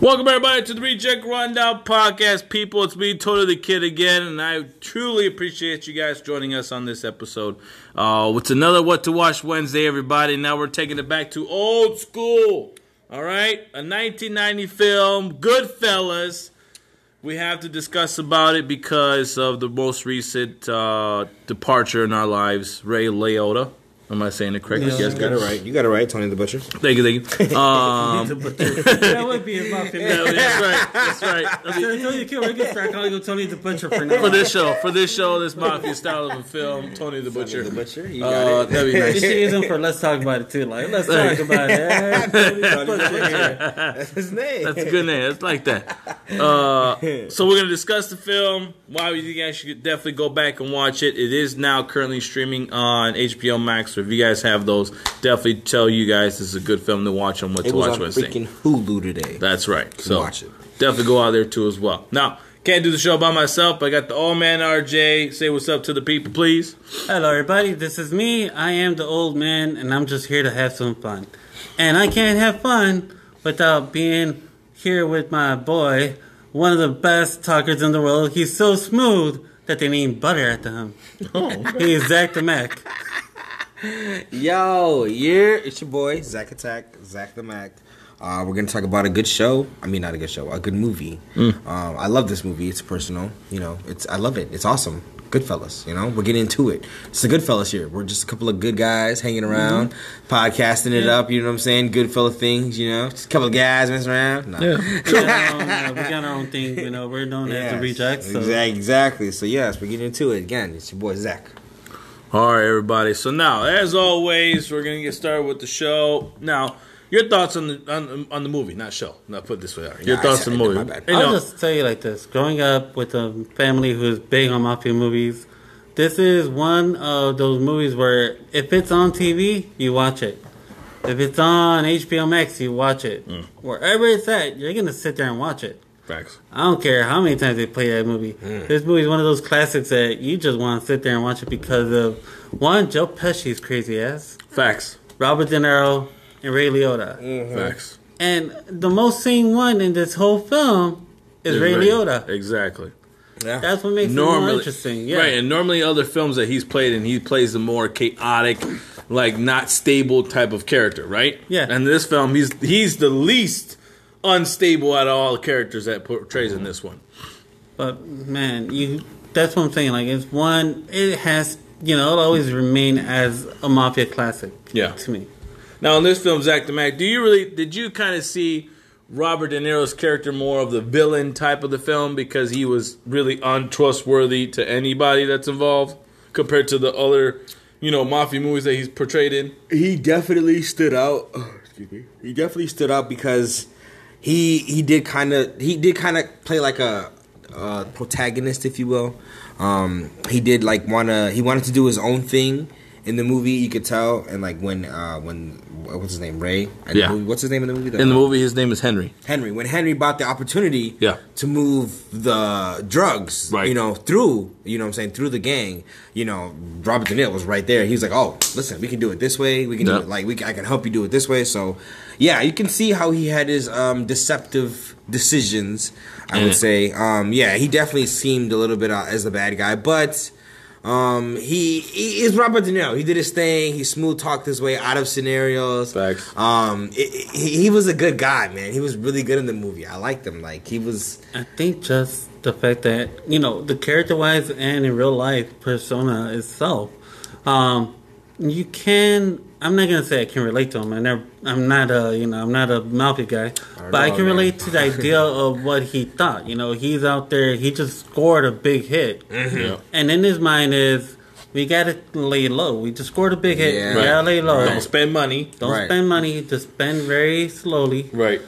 Welcome everybody to the Reject Rundown Podcast, people. It's me, Tony the Kid again, and I truly appreciate you guys joining us on this episode. Uh, it's another What to Watch Wednesday, everybody. Now we're taking it back to old school. All right, a 1990 film, Goodfellas. We have to discuss about it because of the most recent uh, departure in our lives, Ray Liotta. Am I saying it correctly? Yes, you got it right. You got it right, Tony the Butcher. Thank you, thank you. Um, that would be a muffin. yeah, that's right. That's right. I mean, So Tony the Kid, we're gonna start calling him Tony the Butcher for now. for this show, for this show, this mafia style of a film, Tony the Butcher. Tony the Butcher. You got Uh, it. that'd be You nice. should use him for let's talk about it too. Like let's talk about it. Tony the Butcher. That's his name. That's a good name. It's like that. Uh, so we're gonna discuss the film. Why you guys should definitely go back and watch it. It is now currently streaming on HBO Max. So if you guys have those, definitely tell you guys this is a good film to watch on what It to was watch on Wednesday. freaking Hulu today. That's right. So watch it. definitely go out there too as well. Now can't do the show by myself. I got the old man RJ. Say what's up to the people, please. Hello, everybody. This is me. I am the old man, and I'm just here to have some fun. And I can't have fun without being here with my boy, one of the best talkers in the world. He's so smooth that they need butter at him. Oh, He's Zach the Mac. Yo, yeah, it's your boy Zach Attack, Zach the Mac. Uh, we're gonna talk about a good show. I mean, not a good show, a good movie. Um, I love this movie. It's personal. You know, it's I love it. It's awesome. Goodfellas. You know, we're getting into it. It's the Goodfellas here. We're just a couple of good guys hanging around, podcasting it up. You know what I'm saying? Goodfella things. You know, just a couple of guys messing around. No. We got, our own, uh, we got our own thing. You know, we're known as the Yes, Rejects. So. Exactly, exactly. So yes, we're getting into it again. It's your boy Zach. All right, everybody. So now, as always, we're gonna get started with the show. Now, your thoughts on the on, on the movie, not show. Not put it this way. All right. Your Nah, thoughts on the movie. my bad. You I'll know, just tell you like this: growing up with a family who's big on mafia movies, this is one of those movies where if it's on TV, you watch it. If it's on HBO Max, you watch it. Mm. Wherever it's at, you're gonna sit there and watch it. Facts. I don't care how many times they play that movie. Mm. This movie is one of those classics that you just want to sit there and watch it because of one, Joe Pesci's crazy ass, Facts. Robert De Niro, and Ray Liotta. Mm. Facts. And the most seen one in this whole film is Ray Liotta. Exactly. Yeah. That's what makes it more interesting. Yeah. Right, and normally other films that he's played in, he plays the more chaotic, like not stable type of character, right? Yeah. And this film, he's he's the least unstable out of all the characters that portrays in this one. But man, you that's what I'm saying. Like it's one it has you know, it'll always remain as a mafia classic. Yeah. To me. Now in this film, Zach the Mac, do you really did you kind of see Robert De Niro's character more of the villain type of the film because he was really untrustworthy to anybody that's involved compared to the other, you know, mafia movies that he's portrayed in? he definitely stood out. Oh, excuse me. He definitely stood out because he he did kind of he did kind of play like a, uh protagonist, if you will. Um, he did like wanna he wanted to do his own thing in the movie. You could tell, and like when uh when what's his name Ray? In the Yeah. movie- what's his name in the movie? In the movie, his name is Henry. Henry. When Henry bought the opportunity Yeah. to move the drugs, Right. you know, through, you know what I'm saying, through the gang, you know, Robert De Niro was right there. He was like, oh, listen, we can do it this way. We can Yeah. do it like, we can, I can help you do it this way. So, yeah, you can see how he had his um, deceptive decisions, I would say. Um, yeah, he definitely seemed a little bit uh, as a bad guy, but... Um, he, he is Robert De Niro. He did his thing. He smooth talked his way out of scenarios. Facts. Um, it, it- he, he was a good guy, man. He was really good in the movie. I liked him. Like he was. I think just the fact that, you know, the character wise and in real life persona itself, um, you can I'm not gonna say I can relate to him. I never I'm not a you know, I'm not a mouthy guy. But I can man. relate to the idea of what he thought. You know, he's out there he just scored a big hit. Mm-hmm. Yeah. And in his mind is we gotta lay low. We just scored a big hit. Yeah. We gotta lay low. Don't spend money. Don't Right. spend money. Just spend very slowly. Right.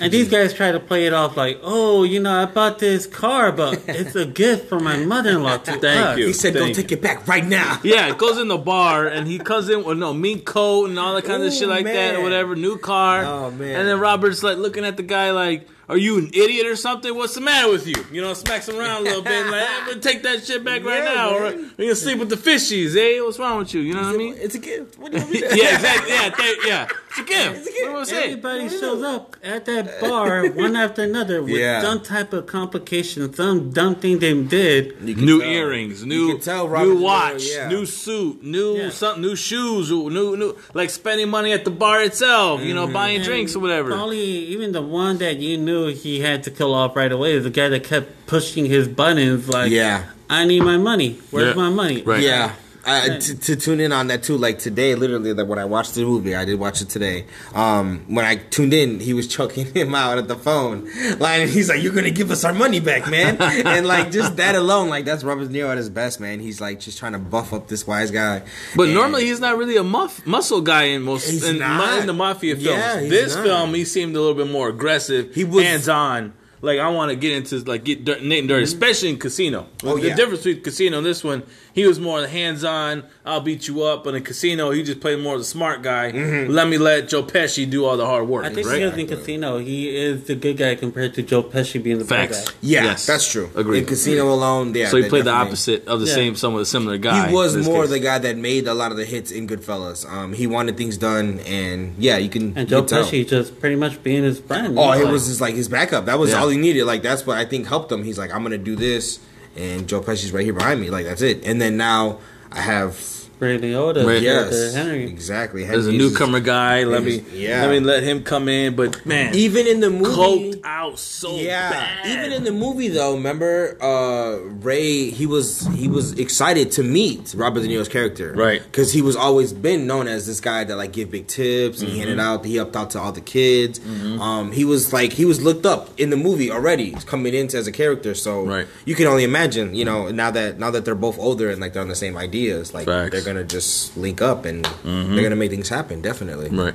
And these guys try to play it off like, oh, you know, I bought this car, but it's a gift from my mother-in-law to Thank us. you. He said, "Go Thank take it back right now." Yeah, it goes in the bar and he comes in with no mink coat and all that kind of shit like that or whatever, new car. Oh, man. And then Robert's like looking at the guy like, Are you an idiot or something? What's the matter with you? You know, smacks him around a little bit like, I'm gonna take that shit back right Yeah, now, or man. we're gonna sleep with the fishies, eh? What's wrong with you? You know what I mean? It's a gift. What do you mean? yeah, exactly. Yeah, thank, yeah. It's a gift. What am I saying? Everybody shows up at that bar one after another with Yeah. some type of complication, some dumb thing they did. New tell. earrings, new tell new De Niro, watch, yeah. new suit, new Yeah. something, new shoes, new new like spending money at the bar itself. You know, Mm-hmm. buying drinks or whatever. Probably even the one that you knew he had to kill off right away is the guy that kept pushing his buttons like, Yeah. I need my money. Where's Yeah. my money? Right. Yeah. I, to, to tune in on that too, like today, literally, like when I watched the movie, I did watch it today. Um, when I tuned in, he was choking him out at the phone, like and he's like, "You're gonna give us our money back, man!" and like just that alone, like that's Robert De Niro at his best, man. He's like just trying to buff up this wise guy. But And- normally he's not really a muff, muscle guy in most in, in the mafia films. Yeah, this not. film he seemed a little bit more aggressive. He was- hands on. Like I want to get into like get dirt, Nate and dirty, especially in Casino. Oh, the yeah. difference between Casino and this one, he was more hands on. I'll beat you up. But in Casino, he just played more of the smart guy. Mm-hmm. Let me let Joe Pesci do all the hard work. I think right? because in Casino, he is the good guy compared to Joe Pesci being the bad Facts. guy. Yeah, Yes. that's true. Agreed. In Casino alone, yeah. so he played the opposite of the Yeah. same, somewhat similar guy. He was more case. the guy that made a lot of the hits in Goodfellas. Um, he wanted things done, and yeah, you can. And Joe can tell. Pesci just pretty much being his friend. Oh, He's it like- was just like his backup. That was Yeah. All he needed. Like that's what I think helped him. He's like, I'm gonna do this, and Joe Pesci's right here behind me. Like that's it. And then now I have Ray Liotta, Right. yes, yes, Henry. exactly. There's a newcomer guy. Let me Yeah. let me let him come in. But man, Even in the movie, coked out so yeah. bad. Even in the movie though, remember uh, Ray? He was he was excited to meet Robert De Niro's character, Right. Because he was always been known as this guy that like give big tips and he Mm-hmm. handed out. He helped out to all the kids. Um, he was like he was looked up in the movie already coming in as a character. So Right. you can only imagine, you know, now that now that they're both older and like they're on the same ideas, like Facts. they're gonna just link up and they're gonna make things happen. Definitely. Right.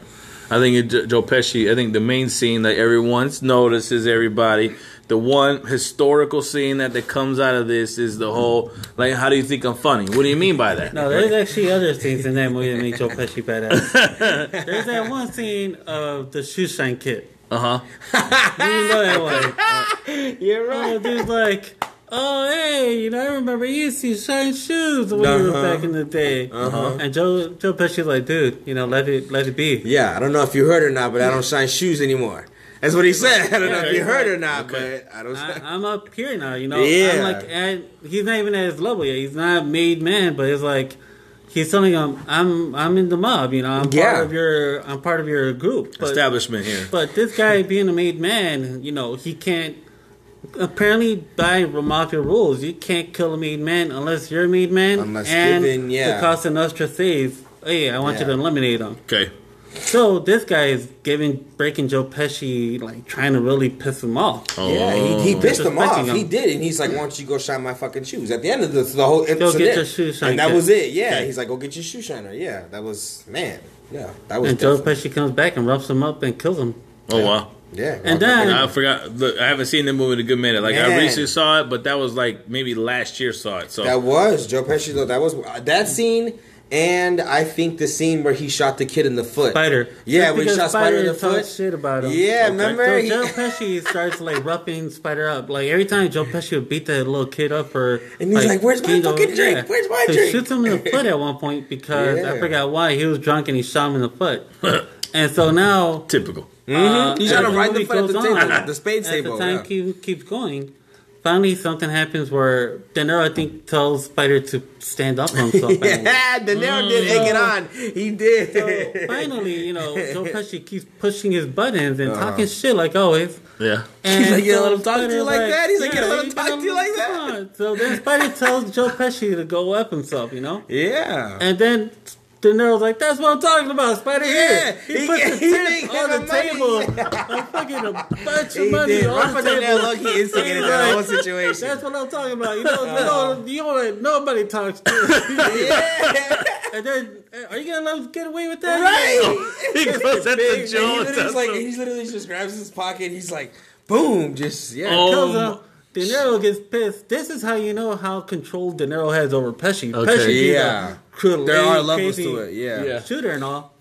I think it, Joe Pesci. I think the main scene that everyone notices, everybody, the one historical scene that, that comes out of this is the whole like, how do you think I'm funny? What do you mean by that? No, there's actually other scenes in that movie that make Joe Pesci badass. there's that one scene of the shoe shine kit. Uh huh. You know that one. You're Oh, dude's like, oh, hey, you know, I remember you used to shine shoes when you Uh-huh. were back in the day. Uh-huh. And Joe Joe Pesci's like, dude, you know, let it let it be. Yeah, I don't know if you heard or not, but I don't shine shoes anymore. That's what he said. I don't know if you Yeah, heard or not, okay. but I don't. I, I'm up here now, you know. Yeah. I'm like, and he's not even at his level yet. He's not a made man, but it's like he's telling him, I'm I'm in the mob, you know. I'm Yeah. part of your I'm part of your group. But, Establishment here. But this guy being a made man, you know, he can't. Apparently, by mafia rules, you can't kill a made man unless you're a made man. Unless and given, yeah. the Costa Nostra says, "Hey, I want you to eliminate him." Okay. So this guy is giving breaking Joe Pesci, like trying to really piss him off. Oh. Yeah, he, he pissed him off. Disrespecting He did, and he's like, "Why don't you go shine my fucking shoes?" At the end of the, the whole Go incident, get your shoe shine and that kit. was it. Yeah, Okay. he's like, "Go get your shoe shiner." Yeah, that was man. Yeah, that was. And Joe definitely- Pesci comes back and roughs him up and kills him. Oh wow. Yeah, And then- I forgot. Look, I haven't seen the movie in a good minute. Like I recently saw it, but that was like maybe last year saw it. So that was Joe Pesci. Though that was uh, that scene, and I think the scene where he shot the kid in the foot. Spider. Yeah, Just when he because shot Spider in the talks foot. shit about him. Yeah, Okay. remember? So Joe Pesci starts like roughing Spider up. Like every time Joe Pesci would beat that little kid up or And he's like, "Where's my beat him- fucking drink? Where's my so drink?" He shoots him in the foot at one point because I forgot why. He was drunk and he shot him in the foot. and so now typical. Uh, He as shot him the right in the movie foot at the goes table, on, the spades table, The time yeah. keep, keeps going. Finally, something happens where De Niro, I think, tells Spider to stand up for himself. finally. yeah, De Niro did egg it on. He did. So finally, you know, Joe Pesci keeps pushing his buttons and Uh-huh. talking shit like always. Yeah. And He's like, "You gonna so let him talk to you Spider's like that?" He's like, "You gonna let him talk gonna you like that?" So then Spider tells Joe Pesci to go up himself, you know? yeah. And then De Niro's like, that's what I'm talking about, Spider Yeah, here. He, he- puts the he tip on the money. table. a fucking a bunch of money did. on Robert the De table. Niro low-key instigated He's that whole situation. That's what I'm talking about. You know, you know, you know nobody talks to. yeah. and then, uh, are you gonna let him get away with that? Right. He goes at the and he literally just like he literally just grabs his pocket. He's like, boom, just yeah. Oh. Kills. De Niro gets pissed. This is how you know how controlled De Niro has over Pesci. Okay. Pesci, Yeah. a crazy, There are levels to it. Yeah. Yeah. Shooter and all.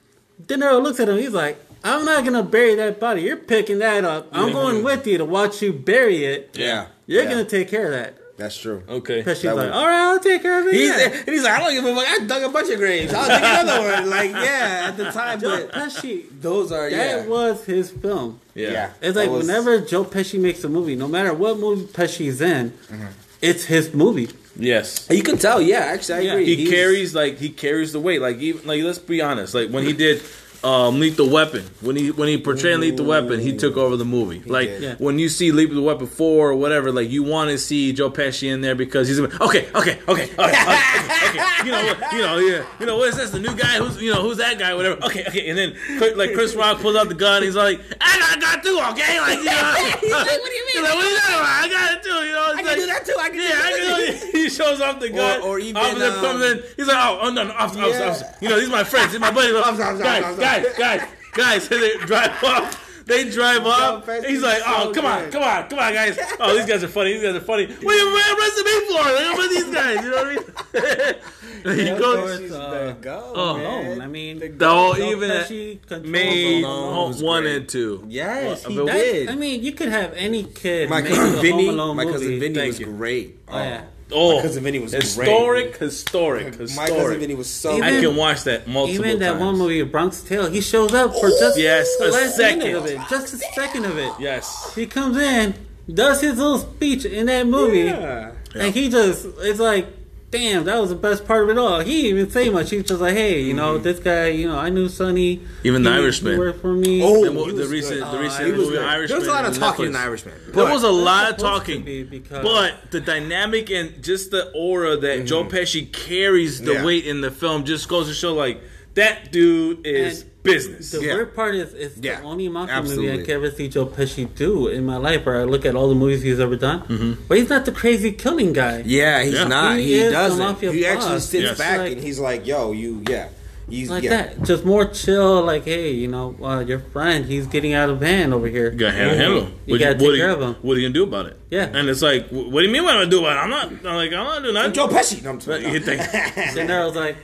De Niro looks at him. He's like, "I'm not gonna bury that body. You're picking that up. I'm going with you to watch you bury it. Yeah. You're Yeah. gonna take care of that." That's true. Okay. Pesci's That like, was- all right, I'll take care of it. He's, yeah. and he's like, I don't give a fuck. I dug a bunch of graves. I'll dig another one. Like, yeah, at the time, Joe but Pesci, those are yeah. that was his film. Yeah. Yeah. It's like was- whenever Joe Pesci makes a movie, no matter what movie Pesci's in, mm-hmm. it's his movie. Yes. You can tell. Yeah, actually, I Yeah. agree. He He's- carries like he carries the weight. Like even like let's be honest. Like when he did um, Lethal Weapon, when he when he portrayed Lethal Weapon, he took over the movie. like. Yeah. when you see Lethal Weapon four or whatever, like you want to see Joe Pesci in there because he's okay, okay, okay, okay, okay, okay. You know, you know, yeah, you know what is this? The new guy who's you know who's that guy? Whatever. Okay, okay. And then like Chris Rock pulls out the gun. He's like, I got a gun too. Okay, like you know. He's like, what do you mean? He's like, what are you talking about? I got it too. You know, it's I can like- do that too. I can yeah, do that know. too. He shows off the gun. or even, officer um, comes in. He's like, oh, oh no, no, officer, officer, Yeah. officer. You know, these are my friends. These are my buddies. Officer, officer, guys, officer. Guys, guys, guys. So they drive off. They drive off. He's like, oh, so come on, come on, come on, guys. Oh, these guys are funny. These guys are funny. What are you arresting me for? Like, what are these guys? You know what I mean? he goes. Pesci's, uh, go, oh, man. Alone. I mean, The whole Joe even Pesci controls made Alone Home was one great. and two. Yes, he Well, That- did. I mean, you could have any kid. my cousin Vinny, my cousin. Vinny was you. great. Oh, yeah. Oh, My cousin Vinny was historic, great. historic, My cousin historic. Vinny was so. Even- I can watch that multiple Even that times. one movie, Bronx Tale, he shows up for just Yes, the a last second. minute of it, just a second of it. Yes. He comes in, does his little speech in that movie, Yeah. and he just it's like, damn, that was the best part of it all. He didn't even say much. He's just like, hey, you know, this guy, you know, I knew Sonny. Even The Irishman. He worked for me. Oh, The, he the was recent, good. the Uh, recent he was movie. Irishman. There was a lot of talking in the Irishman. There was a lot of talking, be because- but the dynamic and just the aura that Joe Pesci carries the Mm-hmm. Yeah. weight in the film just goes to show like that dude is And business. The Yeah. weird part is, it's Yeah, the only mafia movie. I can ever see Joe Pesci do in my life. Where I look at all the movies he's ever done, Mm-hmm. but he's not the crazy killing guy. Yeah, he's Yeah. not. He He, doesn't. mafia He actually sits Yes. back Like- and he's like, "Yo, you, yeah, he's like yeah. that. Just more chill. Like, hey, you know, uh, your friend, he's getting out of hand over here. You gotta handle, handle him. You What- gotta what take are care you- of him. What are you gonna do about it? Yeah. And it's like, what do you mean? What am I gonna do about it? I'm not. I'm like, I'm not doing I'm. Joe Pesci. No, I'm But you think, De Niro's like,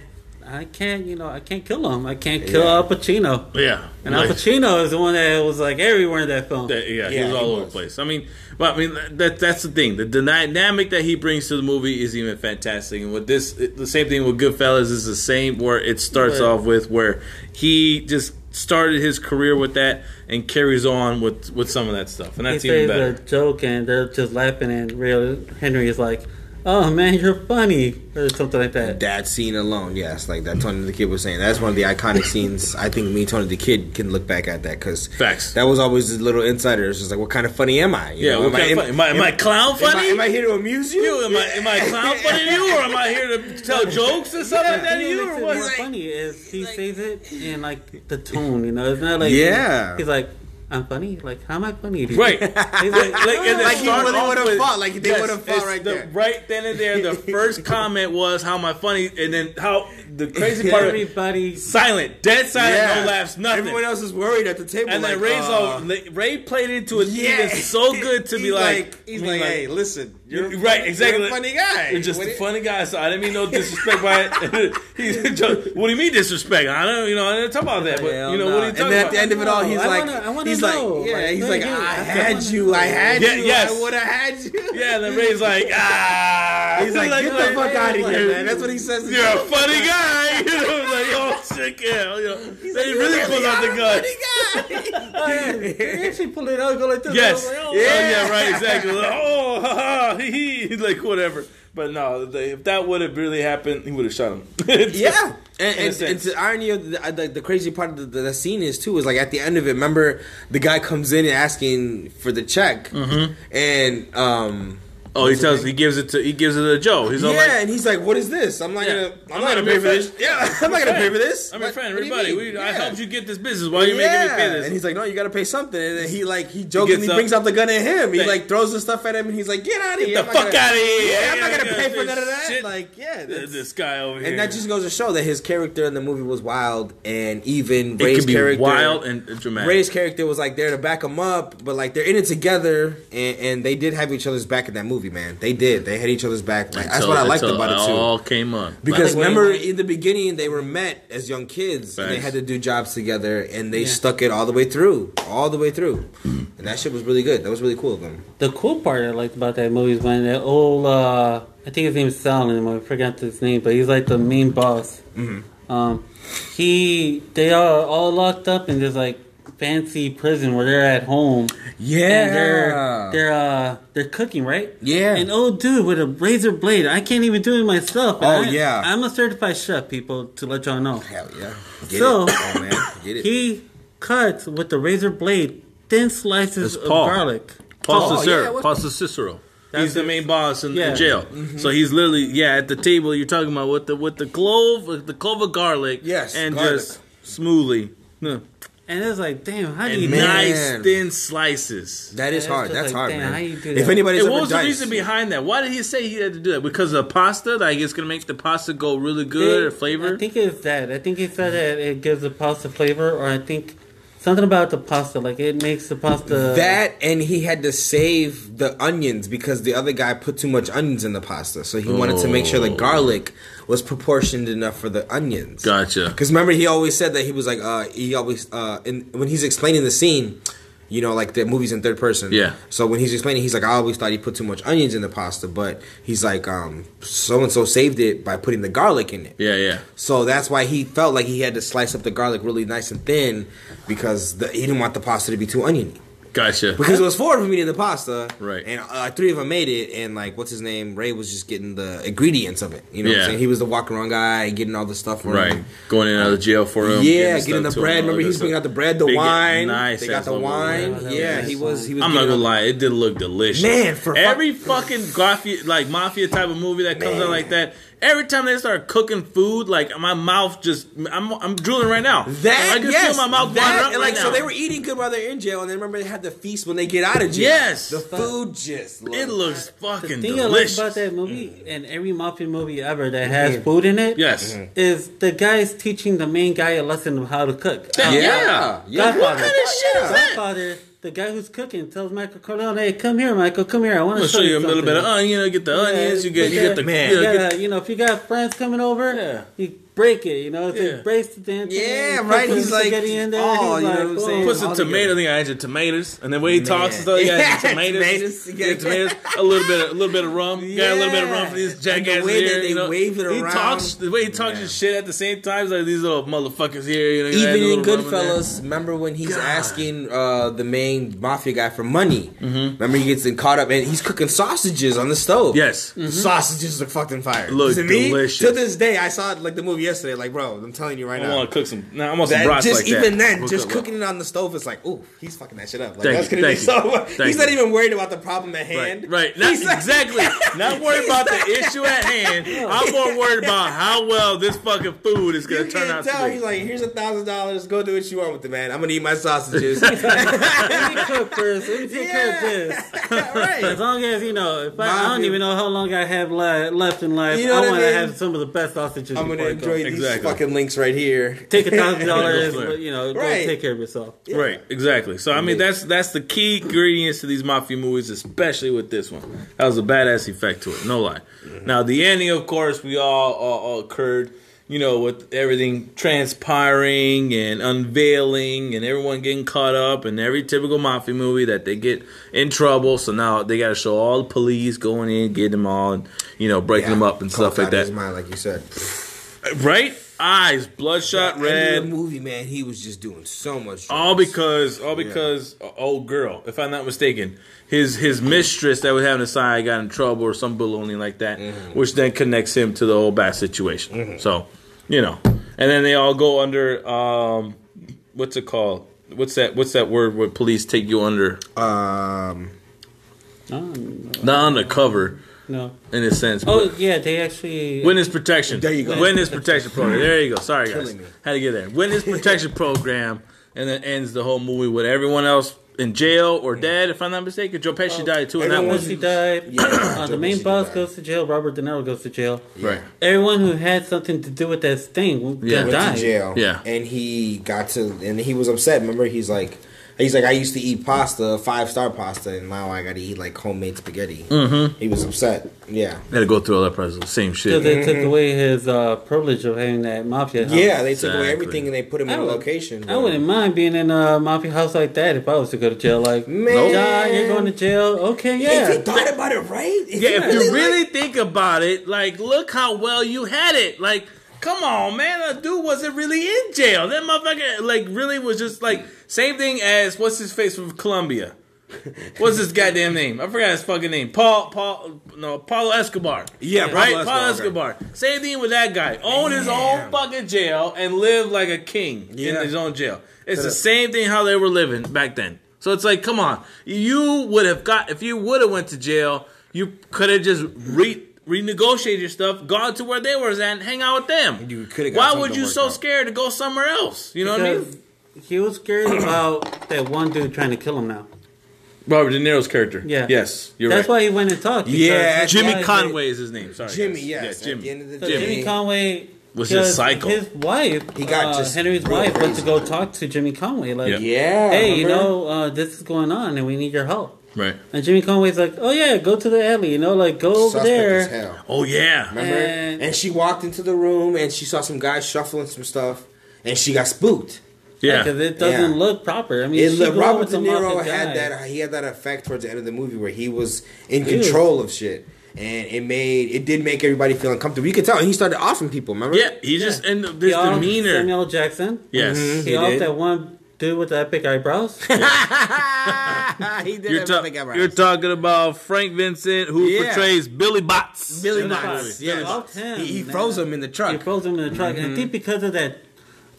I can't, you know, I can't kill him. I can't kill Yeah. Al Pacino. yeah. And Like- Al Pacino is the one that was like everywhere in that film. That, yeah, he Yeah, was all he over the place. I mean, but I mean that that's the thing. The, the dynamic that he brings to the movie is even fantastic. And with this, the same thing with Goodfellas is the same. Where it starts Right. off with where he just started his career with that and carries on with with some of that stuff, and he that's even better. a joke and they're just laughing, and real Henry is like, "Oh man, you're funny," or something like that. That scene alone, yes, like that Tony the Kid was saying. That's one of the iconic scenes. I think me, Tony the Kid, can look back at that because Facts. that was always a little insider. It's just like, what kind of funny am I? You Yeah, know, what kind of funny? Am I- am I clown Am funny? I, am I here to amuse you? You, am I am I clown funny to you, or am I here to tell jokes or something like that to you, makes or it what? more funny is he says it in like the tone, you know. It's not like Yeah. he's like, "I'm funny." Like, how am I funny? to? Right. Like, Like, and Like he start really off would've fought, like they would've fought right the- there. Right then and there, the first comment was how am I funny, and then how the crazy part of it, everybody. silent, dead silent, Yeah. no laughs, nothing. Everyone else is worried at the table. and then Ray's uh, all, Ray played into it yeah. even so good to be He's like, he's I mean, like, hey, listen, you're You're right, exactly. You're a funny guy. You're just What a do you- funny guy, so I didn't mean no disrespect by it. He's just, what do you mean disrespect? I don't, you know, I didn't talk about that, but Hell you know, no. what are you talking And then at the end of it all, he's I like, wanna- I wanna he's know. like, yeah, Like, he's like, I I had wanna you, know. I had Yeah, you, yes. I would have had you. yeah, and then Ray's like, ah, He's like, get the fuck out of here, man. That's what he says. You're a funny guy. You know, like, oh shit, yeah. You know, then he really pulls out the gun. They actually pull it out, go like this. Yes. I like, Oh, oh, yeah, right, exactly. Like, oh, ha, ha, hee, hee, like whatever. But no, the, if that would have really happened, he would have shot him. Yeah, and, In a and, and sense. the irony of the, the, the crazy part of the, the, scene is too is like at the end of it. Remember, the guy comes in and asking for the check, and um, Oh, he tells, he gives it to, he gives it to Joe. He's yeah, all like, and he's like, "What is this? I'm not Yeah. gonna, I'm, I'm not not gonna pay for friend. this. Yeah, I'm not gonna pay for this. I'm your friend, what do you everybody. mean? We, I Yeah. helped you get this business. Why are you making me pay this? And he's like, no, you got to pay something. And then he like he jokingly up- brings out the gun at him. He Thank- like throws the stuff at him, and he's like, get out of here! the I'm not fuck gonna- out of here! Yeah, I'm not Yeah, gonna pay for this none of that. shit. Like, yeah, that's- this guy over here. and that just goes to show that his character in the movie was wild, and even it Ray's can be character, wild and dramatic. Ray's character was like there to back him up, but like they're in it together, and, and they did have each other's back in that movie. Movie, man. They did. They had each other's back. Like, that's what I liked until about it too. all came on Because Like, remember wait, wait. in the beginning they were met as young kids and they had to do jobs together and they Yeah. stuck it all the way through, all the way through, and that shit was really good. That was really cool of them. The cool part I liked about that movie is when that old, uh, I think his name's Sal anymore. I forgot his name, but he's like the main boss. Mm-hmm. Um, he, they are all locked up and this like fancy prison where they're at home. And they're they're uh they're cooking right. Yeah. An old dude with a razor blade. I can't even do it myself. Oh, I- yeah. I'm a certified chef, people. To let y'all know. hell yeah. Get So- it. Oh man, get it. He cuts with the razor blade thin slices It's of Paul. garlic. Paul Oh, Cicero. yeah, Paul Cicero. That's He's the main boss in, in Yeah. jail. So he's literally yeah at the table. You're talking about with the with the clove, with the clove of garlic. Yes, and garlic. just smoothly, no, And it's like, damn, how do and you Man. nice thin slices. that is Yeah, hard. That's just hard, like, damn, man. how you do If that? anybody's Hey, ever what was the reason behind that? Why did he say he had to do that? Because of pasta? Like it's gonna make the pasta go really good or flavor? I think it's that. I think he said that it gives the pasta flavor, or I think something about the pasta, like it makes the pasta. that and he had to save the onions because the other guy put too much onions in the pasta, so he wanted to make sure the Oh. garlic was proportioned enough for the onions. Gotcha. Because remember, he always said that he was like, uh, he always, uh, in, when he's explaining the scene, you know, like the movie's in third person. Yeah. So when he's explaining, he's like, I always thought he put too much onions in the pasta, but he's like, um, so and so saved it by putting the garlic in it. Yeah, yeah. So that's why he felt like he had to slice up the garlic really nice and thin because the, he didn't want the pasta to be too oniony. Gotcha. Because it was four of them eating the pasta, Right. And uh, three of them made it, and like, what's his name? Ray was just getting the ingredients of it. You know, what I'm saying he was the walk around guy, getting all the stuff for Right. him. Going in and out of jail for him. Yeah, stuff getting the to him, bread. Remember, that he was bringing out the bread, the Big- wine. nice they got the wine. wine. Yeah, Yeah, he was. was He was. I'm not gonna lie, it did look delicious. Man, for fuck- every fucking mafia, like mafia type of movie that comes Man. out like that, every time they start cooking food, like my mouth just, I'm, I'm drooling right now. That I can yes, feel my mouth that, up and right like now. so they were eating good while they're in jail, and then remember they had the feast when they get out of jail. Yes. the food just It looked- looks the fucking thing I like about that movie, and every mafia movie ever that has Mhm. food in it, Yes. is the guy's teaching the main guy a lesson of how to cook. Yeah. Yeah. yeah. Godfather. What kind of shit is that? Godfather, the guy who's cooking, tells Michael Corleone, "Hey, come here, Michael, come here. I want to gonna show you a little bit of onion. You get the onions. You get, you get the Man. you You know, get- gotta, you know, if you got friends coming over, Yeah. you break it. You know, if Yeah. it breaks the damn thing. Yeah, right, he's like, in there. oh, he's you know like, what I'm saying? Put some all tomato. together. I think I add tomatoes, and then when he talks and stuff, you Yeah, got your tomatoes, tomatoes. You got tomatoes, a little bit, a little bit of rum. You got a little bit of rum for these And jackasses the here. they you know? wave it he talks the way he talks Yeah. his shit at the same time. Like these little motherfuckers here. You know, you add a Even in little rum there. Goodfellas, remember when he's God. asking uh, the main mafia guy for money? Mm-hmm. Remember he gets caught up and he's cooking sausages on the stove. Yes. The sausages look fucking fire. Look delicious. to this day, I saw it like the movie yesterday. Like, bro, I'm telling you right I now. I want to cook some. Now I want some That, brats just like that. even then, We'll just cook cooking it on the stove, it's like, ooh, he's fucking that shit up. Like Thank that's you, gonna be you, so. thank he's not even worried about the problem at hand. right. Not, exactly. Not worried about the issue at hand. I'm more worried about how well this fucking food is gonna turn can out tell to be. he's like, here's a thousand dollars. Go do what you want with it, man. I'm gonna eat my sausages. Let me cook first. Let me take care of this. As long as you know, if I, I don't even know how long I have left in life, I want to have some of the best sausages. I'm gonna before I go. enjoy these Exactly. fucking links right here. Take a thousand dollars, Go you know, go Right. take care of yourself. Right, exactly. So I mean, that's that's the key ingredients to these mafia movies, especially with this one. That was a badass effect to it, no lie. Mm-hmm. Now the ending, of course, we all, all, all occurred, you know, with everything transpiring and unveiling, and everyone getting caught up, and every typical mafia movie that they get in trouble. So now they got to show all the police going in, getting them all, and you know, breaking them up and Coke stuff like out of his that. mind, like you said. Right? Eyes bloodshot End of red. the movie, man, he was just doing so much. All because, all because, uh, old girl, if I'm not mistaken, his his mistress that was having a side got in trouble or some bullying like that, Mm-hmm. which then connects him to the whole bad situation. So, you know, and then they all go under, um, what's it called? What's that? What's that word where police take you under? um, No, Not undercover no. in a sense. Oh yeah, they actually. Witness protection. There you go. Witness protection program. There you go. Sorry guys, Killing me. had to get there. Witness protection program, and then ends the whole movie with everyone else in jail or dead. If I'm not mistaken, Joe Pesci died too in that everyone one. was- She died. Yeah, uh, the main Pesci boss died. goes to jail. Robert De Niro goes to jail. Right. Everyone who had something to do with that thing Yeah. yeah. went died. to jail. Yeah. and he got to, and he was upset. Remember, he's like, He's like, I used to eat pasta, five star pasta, and now I got to eat like homemade spaghetti. Mm-hmm. He was upset. Yeah. Had to go through all that process. Same Because shit. they took away his uh, privilege of having that mafia house. Yeah, they took away everything and they put him in I a would- location. I wouldn't mind being in a mafia house like that if I was to go to jail. Like, Man. John, you're going to jail. Okay, yeah. If you thought about it right, if Yeah, he if you like- really think about it, like, look how well you had it. Like, come on, man, that dude wasn't really in jail. That motherfucker, like, really was just like same thing as what's his face from Colombia. What's his goddamn name? I forgot his fucking name. Paul, Paul, no, Paulo Escobar. Yeah, right. Pablo Paulo Escobar, Escobar. Same thing with that guy. Own his own fucking jail and live like a king in his own jail. It's the same thing how they were living back then. So it's like, come on, you would have got if you would have went to jail, you could have just re renegotiated your stuff, gone to where they were at, and hang out with them. You coulda Why would you so out. scared to go somewhere else? You know what I mean? he was scared about that one dude trying to kill him now. Robert De Niro's character. Yeah. Yes, you're That's right. why he went and talked. because Yeah, Jimmy wife- Conway is his name. Sorry, Jimmy, guys. yes. Yeah, At Jimmy. the end of the So day, Jimmy Conway Was because his psycho. His wife, He got uh, just Henry's real wife, went to go talk to Jimmy Conway. Like, Yeah. Yeah. hey, you know, uh, this is going on, and we need your help. Right. And Jimmy Conway's like, oh yeah, go to the alley, you know, like go over Suspect there. as hell. Oh yeah. Remember? And- And, she walked into the room and she saw some guys shuffling some stuff, and she got spooked. Yeah. because it doesn't Yeah. look proper. I mean, It, she look- Robert with De a Niro mafia had guy. that. He had that effect towards the end of the movie where he was in Dude. control of shit, and it made it did make everybody feel uncomfortable. You could tell he started offing people. Remember? Yeah, he just and He this offed demeanor. Samuel Jackson. Yes. Mhm. He, He offed did. that one dude with the epic eyebrows. he did You're, have ta- a big eyebrows. you're talking about Frank Vincent, who Yeah. portrays Billy Batts. Billy in the Batts. Yeah, He him, he, he froze him in the truck. He froze him in the truck, Mm-hmm. I think because of that,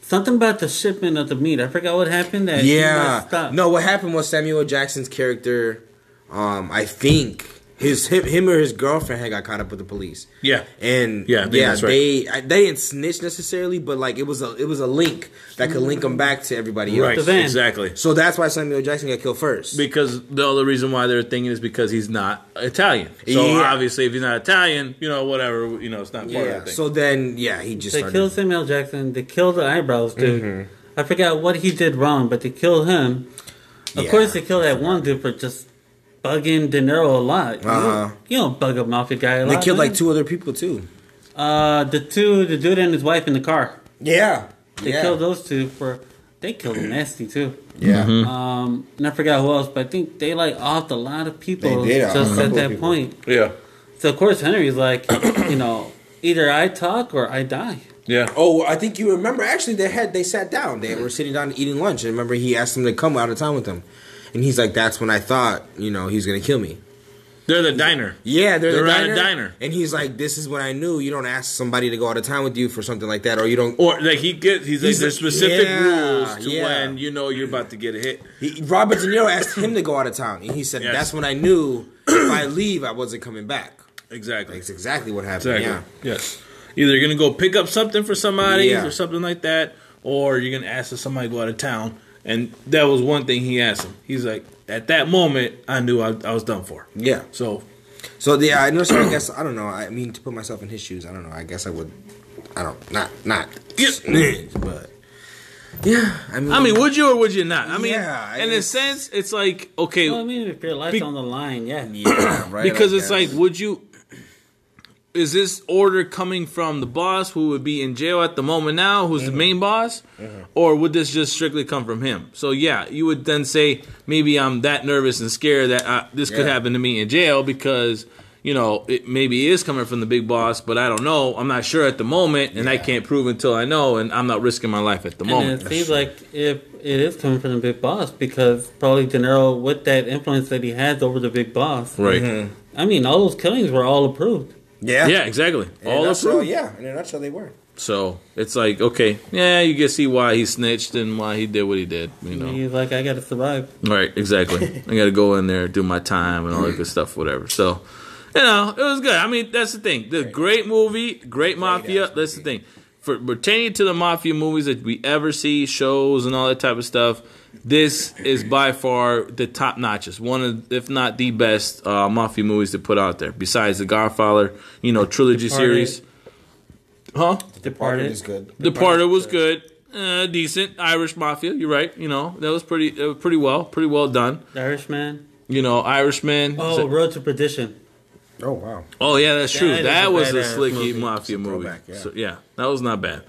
something about the shipment of the meat. I forgot what happened. That Yeah. messed up. No, what happened was Samuel Jackson's character, um, I think his him, him or his girlfriend had got caught up with the police. Yeah. And Yeah, yeah, that's right. they I- they didn't snitch necessarily, but like it was a it was a link that could link them back to everybody else. Right. The van. Exactly. So that's why Samuel Jackson got killed first. Because the other reason why they're thinking is because he's not Italian. So Yeah. obviously, if he's not Italian, you know, whatever, you know, it's not part of yeah. the thing. So then yeah, he just They started. killed Samuel Jackson. They killed the eyebrows dude. Mm-hmm. I forgot what he did wrong, but they killed him. Of Yeah. course, they killed that one dude for just bugging De Niro a lot. You, Uh-huh. don't, you don't bug a mafia guy a they lot. killed man. like two other people too. Uh, the two, the dude and his wife in the car. Yeah. They yeah. killed those two for. They killed nasty too. Yeah. Mm-hmm. Um, and I forgot who else, but I think they like offed a lot of people They did off just at that people. point. yeah. So of course Henry's like, you know, either I talk or I die. Yeah. Oh, I think you remember. Actually, they had they sat down. They were sitting down eating lunch. And remember, he asked them to come out of town with him, and he's like, "That's when I thought, you know, he's gonna kill me." They're the diner. Yeah, they're, They're the at a diner. diner. and he's like, "This is when I knew you don't ask somebody to go out of town with you for something like that, or you don't." Or like he gets, he's, He's like there's specific yeah, rules to yeah. when you know you're about to get a hit. He, Robert De Niro asked him to go out of town, and he said, Yes. "That's when I knew if I leave, I wasn't coming back." Exactly. That's exactly what happened. Exactly. Yeah. Yes. Either you're gonna go pick up something for somebody Yeah. or something like that, or you're gonna ask if somebody to go out of town. And that was one thing he asked him. He's like, at that moment, I knew I, I was done for. Yeah. So So yeah, I know. So I guess I don't know. I mean, to put myself in his shoes, I don't know. I guess I would. I don't not not Yeah. snitch, but yeah. I mean, I mean, would you or would you not? I mean, Yeah, in a it's- sense, it's like okay, Well, I mean, if your life's Be- on the line, yeah. yeah, right. because I it's guess. like, would you? Is this order coming from the boss who would be in jail at the moment now, who's Mm-hmm. the main boss, or would this just strictly come from him? So yeah, you would then say maybe I'm that nervous and scared that uh, this could happen to me in jail because you know it maybe is coming from the big boss, but I don't know. I'm not sure at the moment, and I can't prove until I know, and I'm not risking my life at the And moment. it seems like if it is coming from the big boss, because probably De Niro, with that influence that he has over the big boss, Right? Mm-hmm. I mean, all those killings were all approved. Yeah, Yeah, exactly. In All nutshell, approved. Yeah, in a nutshell, they were. So it's like, okay, yeah, you can see why he snitched and why he did what he did. You know, He's like, I got to survive. right? Exactly. I got to go in there, do my time, and all that good stuff, whatever. So, you know, it was good. I mean, that's the thing. The great movie, great mafia. ass That's the thing. For pertaining to the mafia movies that we ever see, shows and all that type of stuff, this is by far the top notches. One of, if not the best, uh, mafia movies to put out there. Besides the Godfather, you know, trilogy Departed. series. Huh? Departed. is good. Departed was good. uh, decent Irish mafia. You're right. You know that was pretty, that was pretty well, pretty well done. The Irishman. You know, Irishman. Oh, Road to Perdition. Oh wow. Oh yeah, that's true. That is That a was a slicky movie. mafia It's movie. throwback, yeah. So yeah, that was not bad.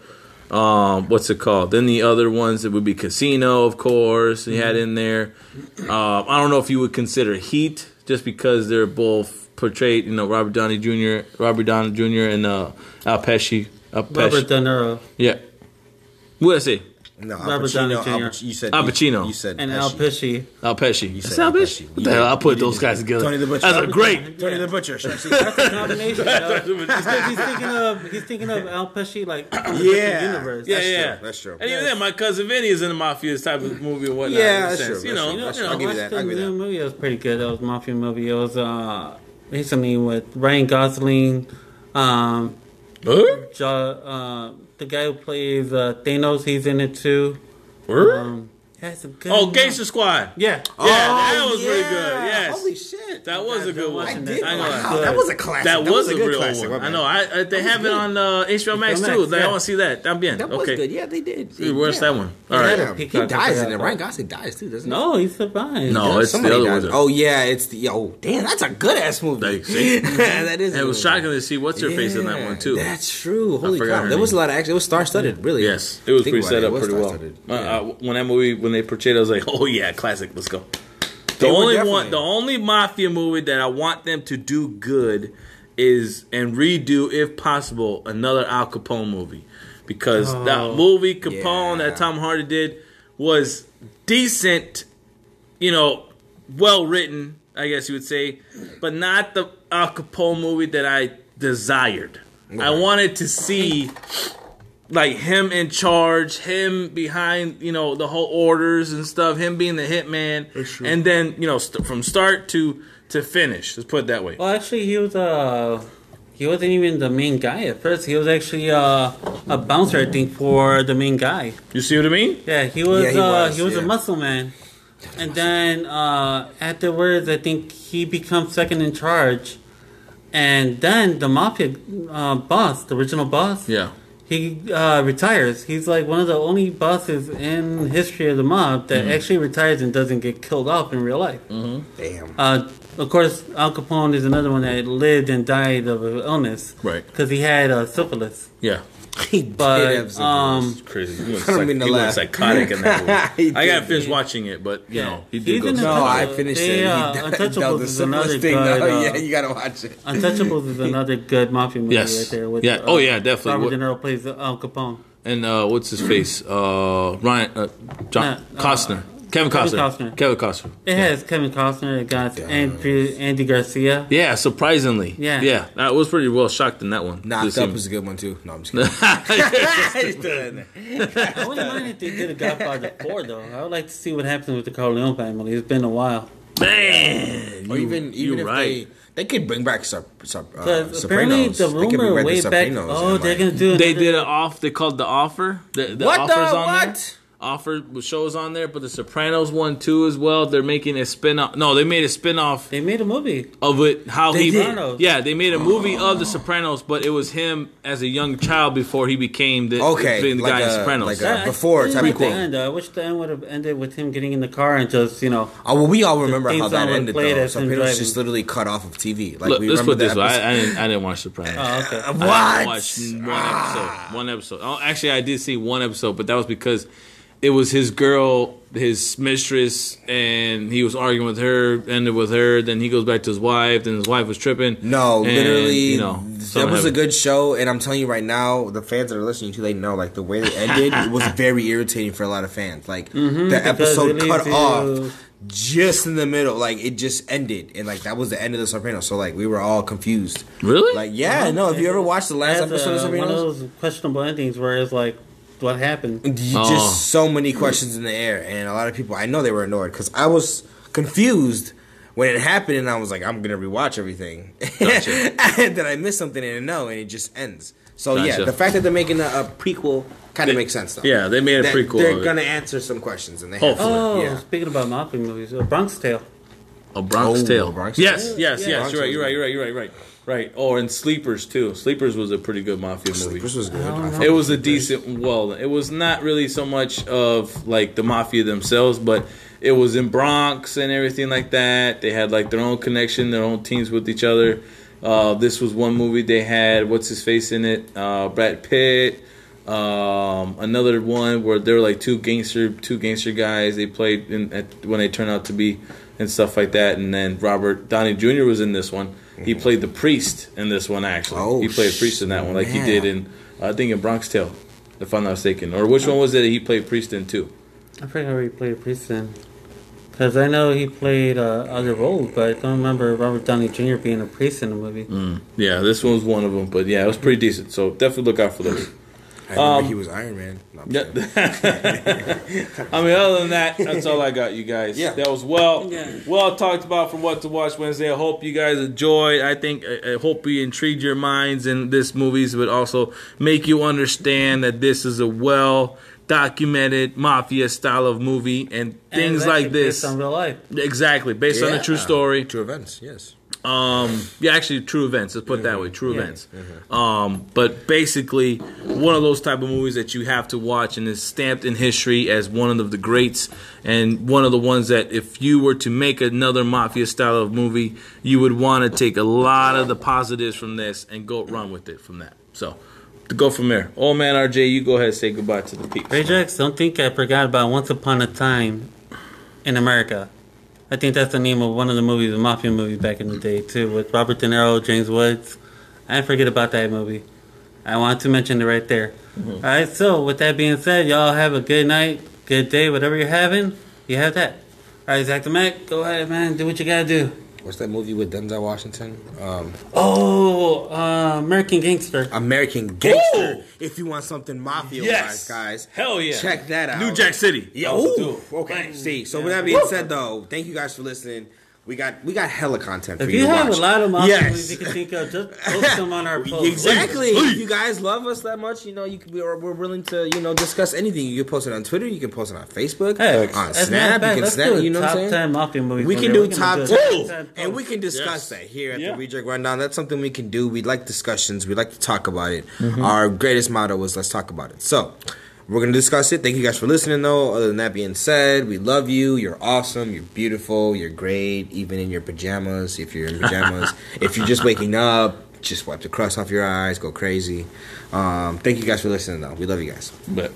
Um, what's it called? Then the other ones it would be Casino, of course. He Mm-hmm. had in there. Um, I don't know if you would consider Heat just because they're both portrayed. You know, Robert Downey Jr., Robert Downey Jr. and uh, Al Pesci. Al Pesci. Robert De Niro. yeah. What did I say? No, Al Robert Pacino. Al Jr. Pac- you said Al Pacino. You said And Al Pesci. Al Pesci. You That's said Al Al Pesci. Pesci. What the hell? I put those guys together. Tony the Butcher. That's a great. Tony the Butcher. Sexy. That's a combination. yo. Because he's thinking of he's thinking of Al Pesci like from the Yeah. universe. Yeah, That's yeah, true, that's true. And even then, my cousin Vinny is in the mafia type of movie and whatnot. Yeah, in a that's sense. true, You that's know, true, that's know, true. I'll give you that, I'll give you that. movie. It was pretty good. That was mafia movie. It was uh recently with Ryan Gosling, um, Huh? jo- uh, the guy who plays uh, Thanos. He's in it too. Um, has a good Oh, Gangster Squad. Yeah. Yeah, that was pretty good. Yes. Holy shit. That was a good one. I I did ain't gonna. Wow, that was a classic. That, was, a, good real classic. one. I know. I, I they have it on uh, HBO Max Max, too. Like, I want to see that. También. That was okay. good. Yeah, they did. We watched that one. All Yeah. right. Damn, he Peacock, I dies in it. Ryan. Gosling dies too, doesn't he? No, he survived. No, it's the other one. Oh yeah, it's the oh damn, that's a good ass movie. That is. It was shocking to see what's her face in that one too. That's true. Holy forgot crap! There was a lot of action. It was star studded, really. Yes, it was pretty set up pretty well. star-studded. Uh, Yeah. uh, when that movie, when they portrayed, it, I was like, "Oh yeah, classic. Let's go." The They only one, the only mafia movie that I want them to do good is and redo, if possible, another Al Capone movie because that Oh. movie Capone Yeah. that Tom Hardy did was decent, you know, well written, I guess you would say, but not the Al Capone movie that I desired. I wanted to see like him in charge, him behind, you know, the whole orders and stuff, him being the hitman, and then you know st- from start to to finish. Let's put it that way. Well, actually, he was uh, he wasn't even the main guy at first. He was actually uh, a bouncer, I think, for the main guy. You see what I mean? Yeah, he was. Yeah, he uh, was, he was yeah. a muscle man, and then uh, afterwards, I think he becomes second in charge, and then the mafia uh, boss, the original boss, Yeah. He uh, retires. He's like one of the only bosses in history of the mob that Mm-hmm. actually retires and doesn't get killed off in real life. Damn. Uh, of course, Al Capone is another one that lived and died of an illness. Right. Because he had uh, syphilis. Yeah. He But, did have some um, It's crazy. He went, I don't psych- mean to he went laugh. psychotic in that movie. He I gotta did. finish watching it, but you know he did He's go. in No, I finished They, it. uh, He died- Untouchables that was is the another simplest thing. good, uh, yeah, you gotta watch it. Untouchables is another good mafia movie Yes. right there. With, Yeah. uh, Oh, yeah, definitely. Robert What- De Niro plays Al Capone. and uh, what's his face? Uh, Ryan, uh, John Yeah, uh, Costner, Kevin Kevin Costner, Costner. Kevin Costner. It has Kevin Costner. It got Andrew, Andy Garcia. Yeah, surprisingly. Yeah. yeah. I was pretty well shocked in that one. Knocked This Up even- was a good one too. No, I'm just kidding. I wouldn't mind if they did a Godfather 4, though. I would like to see what happens with the Corleone family. It's been a while. Man, or you- even you even if right. they they could bring back Sop, Sop, uh, Because apparently the They could bring rumor back the way back, oh, they're like- going to do. They did it off. They called the offer. The, the What the offers on there. what? Offer shows on there, but the Sopranos one too as well. They're making a spin off. No, they made a spin off They made a movie. of it. How They he, did? Yeah, they made a movie of the Sopranos, but it was him as a young child before he became the Okay, being the like guy in a- Sopranos. like a- That- I before didn't type like of the quote. end. I wish the end would have ended with him getting in the car and just, you know, Oh well, we all remember how that song ended played though. as him Sopranos just literally cut off of TV. Like Look, we let's put this the way: I, I didn't, I didn't watch Sopranos. oh, okay. Uh, I what? watched one episode. One episode. Oh, actually, I did see one episode, but that was because it was his girl, his mistress, and he was arguing with her. Ended with her. Then he goes back to his wife. Then his wife was tripping. No, and, literally, you know, that something was a good show, and I'm telling you right now, the fans that are listening to, they know like the way it ended it was very irritating for a lot of fans. Like the episode cut leaves off just in the middle, like it just ended, and like that was the end of the Sopranos. So like we were all confused. Really? Like yeah, no. Have you ever watched the last That's, episode of uh, one of those questionable endings where it's like, what happened? you Oh. just so many questions in the air, and a lot of people. I know they were annoyed because I was confused when it happened, and I was like, I'm gonna rewatch everything, Gotcha. and then I missed something, and no, and it just ends. So yeah, the fact that they're making a, a prequel kind of makes sense though. yeah, they made a That prequel. They're of gonna answer some questions, and they Hopefully. have Oh. Yeah. speaking about mafia movies, uh, Bronx Tale. A Bronx Oh, Tale. a Bronx yes, Tale. yes, Yeah. yes. Bronx You're right. Tale's You're right. You're right. You're right. Right. Right. Oh, and Sleepers too. Sleepers was a pretty good mafia movie. Sleepers was good. I don't I know. fuck It was a decent. Well, it was not really so much of like the mafia themselves, but it was in Bronx and everything like that. They had like their own connection, their own teams with each other. Uh, this was one movie they had. What's his face in it? Uh, Brad Pitt. Um, another one where they were like two gangster, two gangster guys. They played in at, when they turned out to be and stuff like that. And then Robert Downey Jr. was in this one. He mm-hmm. played the priest in this one actually. Oh, he played a priest in that one, like he did in uh, I think in Bronx Tale, if I'm not mistaken. Or which one was it he played priest in too? I forgot where he played priest in. Because I know he played uh, other roles, but I don't remember Robert Downey Jr. being a priest in the movie. Mm. Yeah, this one was one of them. But yeah, it was pretty decent. So definitely look out for those. I remember Um, he was Iron Man. No, I'm Yeah. I mean, other than that, that's all I got, you guys. Yeah. That was well, Yeah. well talked about for what to watch Wednesday. I hope you guys enjoyed. I think, I I hope we intrigued your minds in this movies, but also make you understand that this is a well documented mafia style of movie and And things it's like this. based on real life. Exactly, based on a true story. True events. Yes. Um, yeah, actually, true events. Let's put it that way. True Yeah. events. Um, but basically, one of those type of movies that you have to watch and is stamped in history as one of the greats, and one of the ones that if you were to make another mafia style of movie, you would want to take a lot of the positives from this and go run with it from that. So, to go from there. Old man RJ, you go ahead and say goodbye to the people. Rajax, don't think I forgot about Once Upon a Time in America. I think that's the name of one of the movies, the mafia movie back in the day too, with Robert De Niro, James Woods. I forget about that movie. I wanted to mention it right there. Mm-hmm. All right, so with that being said, y'all have a good night, good day, whatever you're having. You have that. All right, Zach the Mac, go ahead, man. Do what you gotta do. What's that movie with Denzel Washington? Um, Oh, uh, American Gangster. American Gangster. Ooh. If you want something mafia Yes. guys, Hell yeah. check that out. New Jack City. Yeah. Ooh, okay. See, so with that being said, though, thank you guys for listening. We got we got hella content for If you you have watch. a lot of mafia Yes. movies you can think of, just post them on our post. Exactly. Please. If you guys love us that much, you know, you can, we're, we're willing to, you know, discuss anything. You can post it on Twitter. You can post it on Facebook, Hey, on Snap. not. You can Let's snap. do You know what I'm saying? ten mafia movies. We can do We top do a ten, and we can discuss Yes. that here at Yeah. the Reject Rundown. That's something we can do. We like discussions. We like to talk about it. Mm-hmm. Our greatest motto was "Let's talk about it." So. We're gonna discuss it. Thank you guys for listening, though. Other than that being said, we love you. You're awesome. You're beautiful. You're great, even in your pajamas. If you're in pajamas, if you're just waking up, just wipe the crust off your eyes. Go crazy. Um, thank you guys for listening, though. We love you guys. But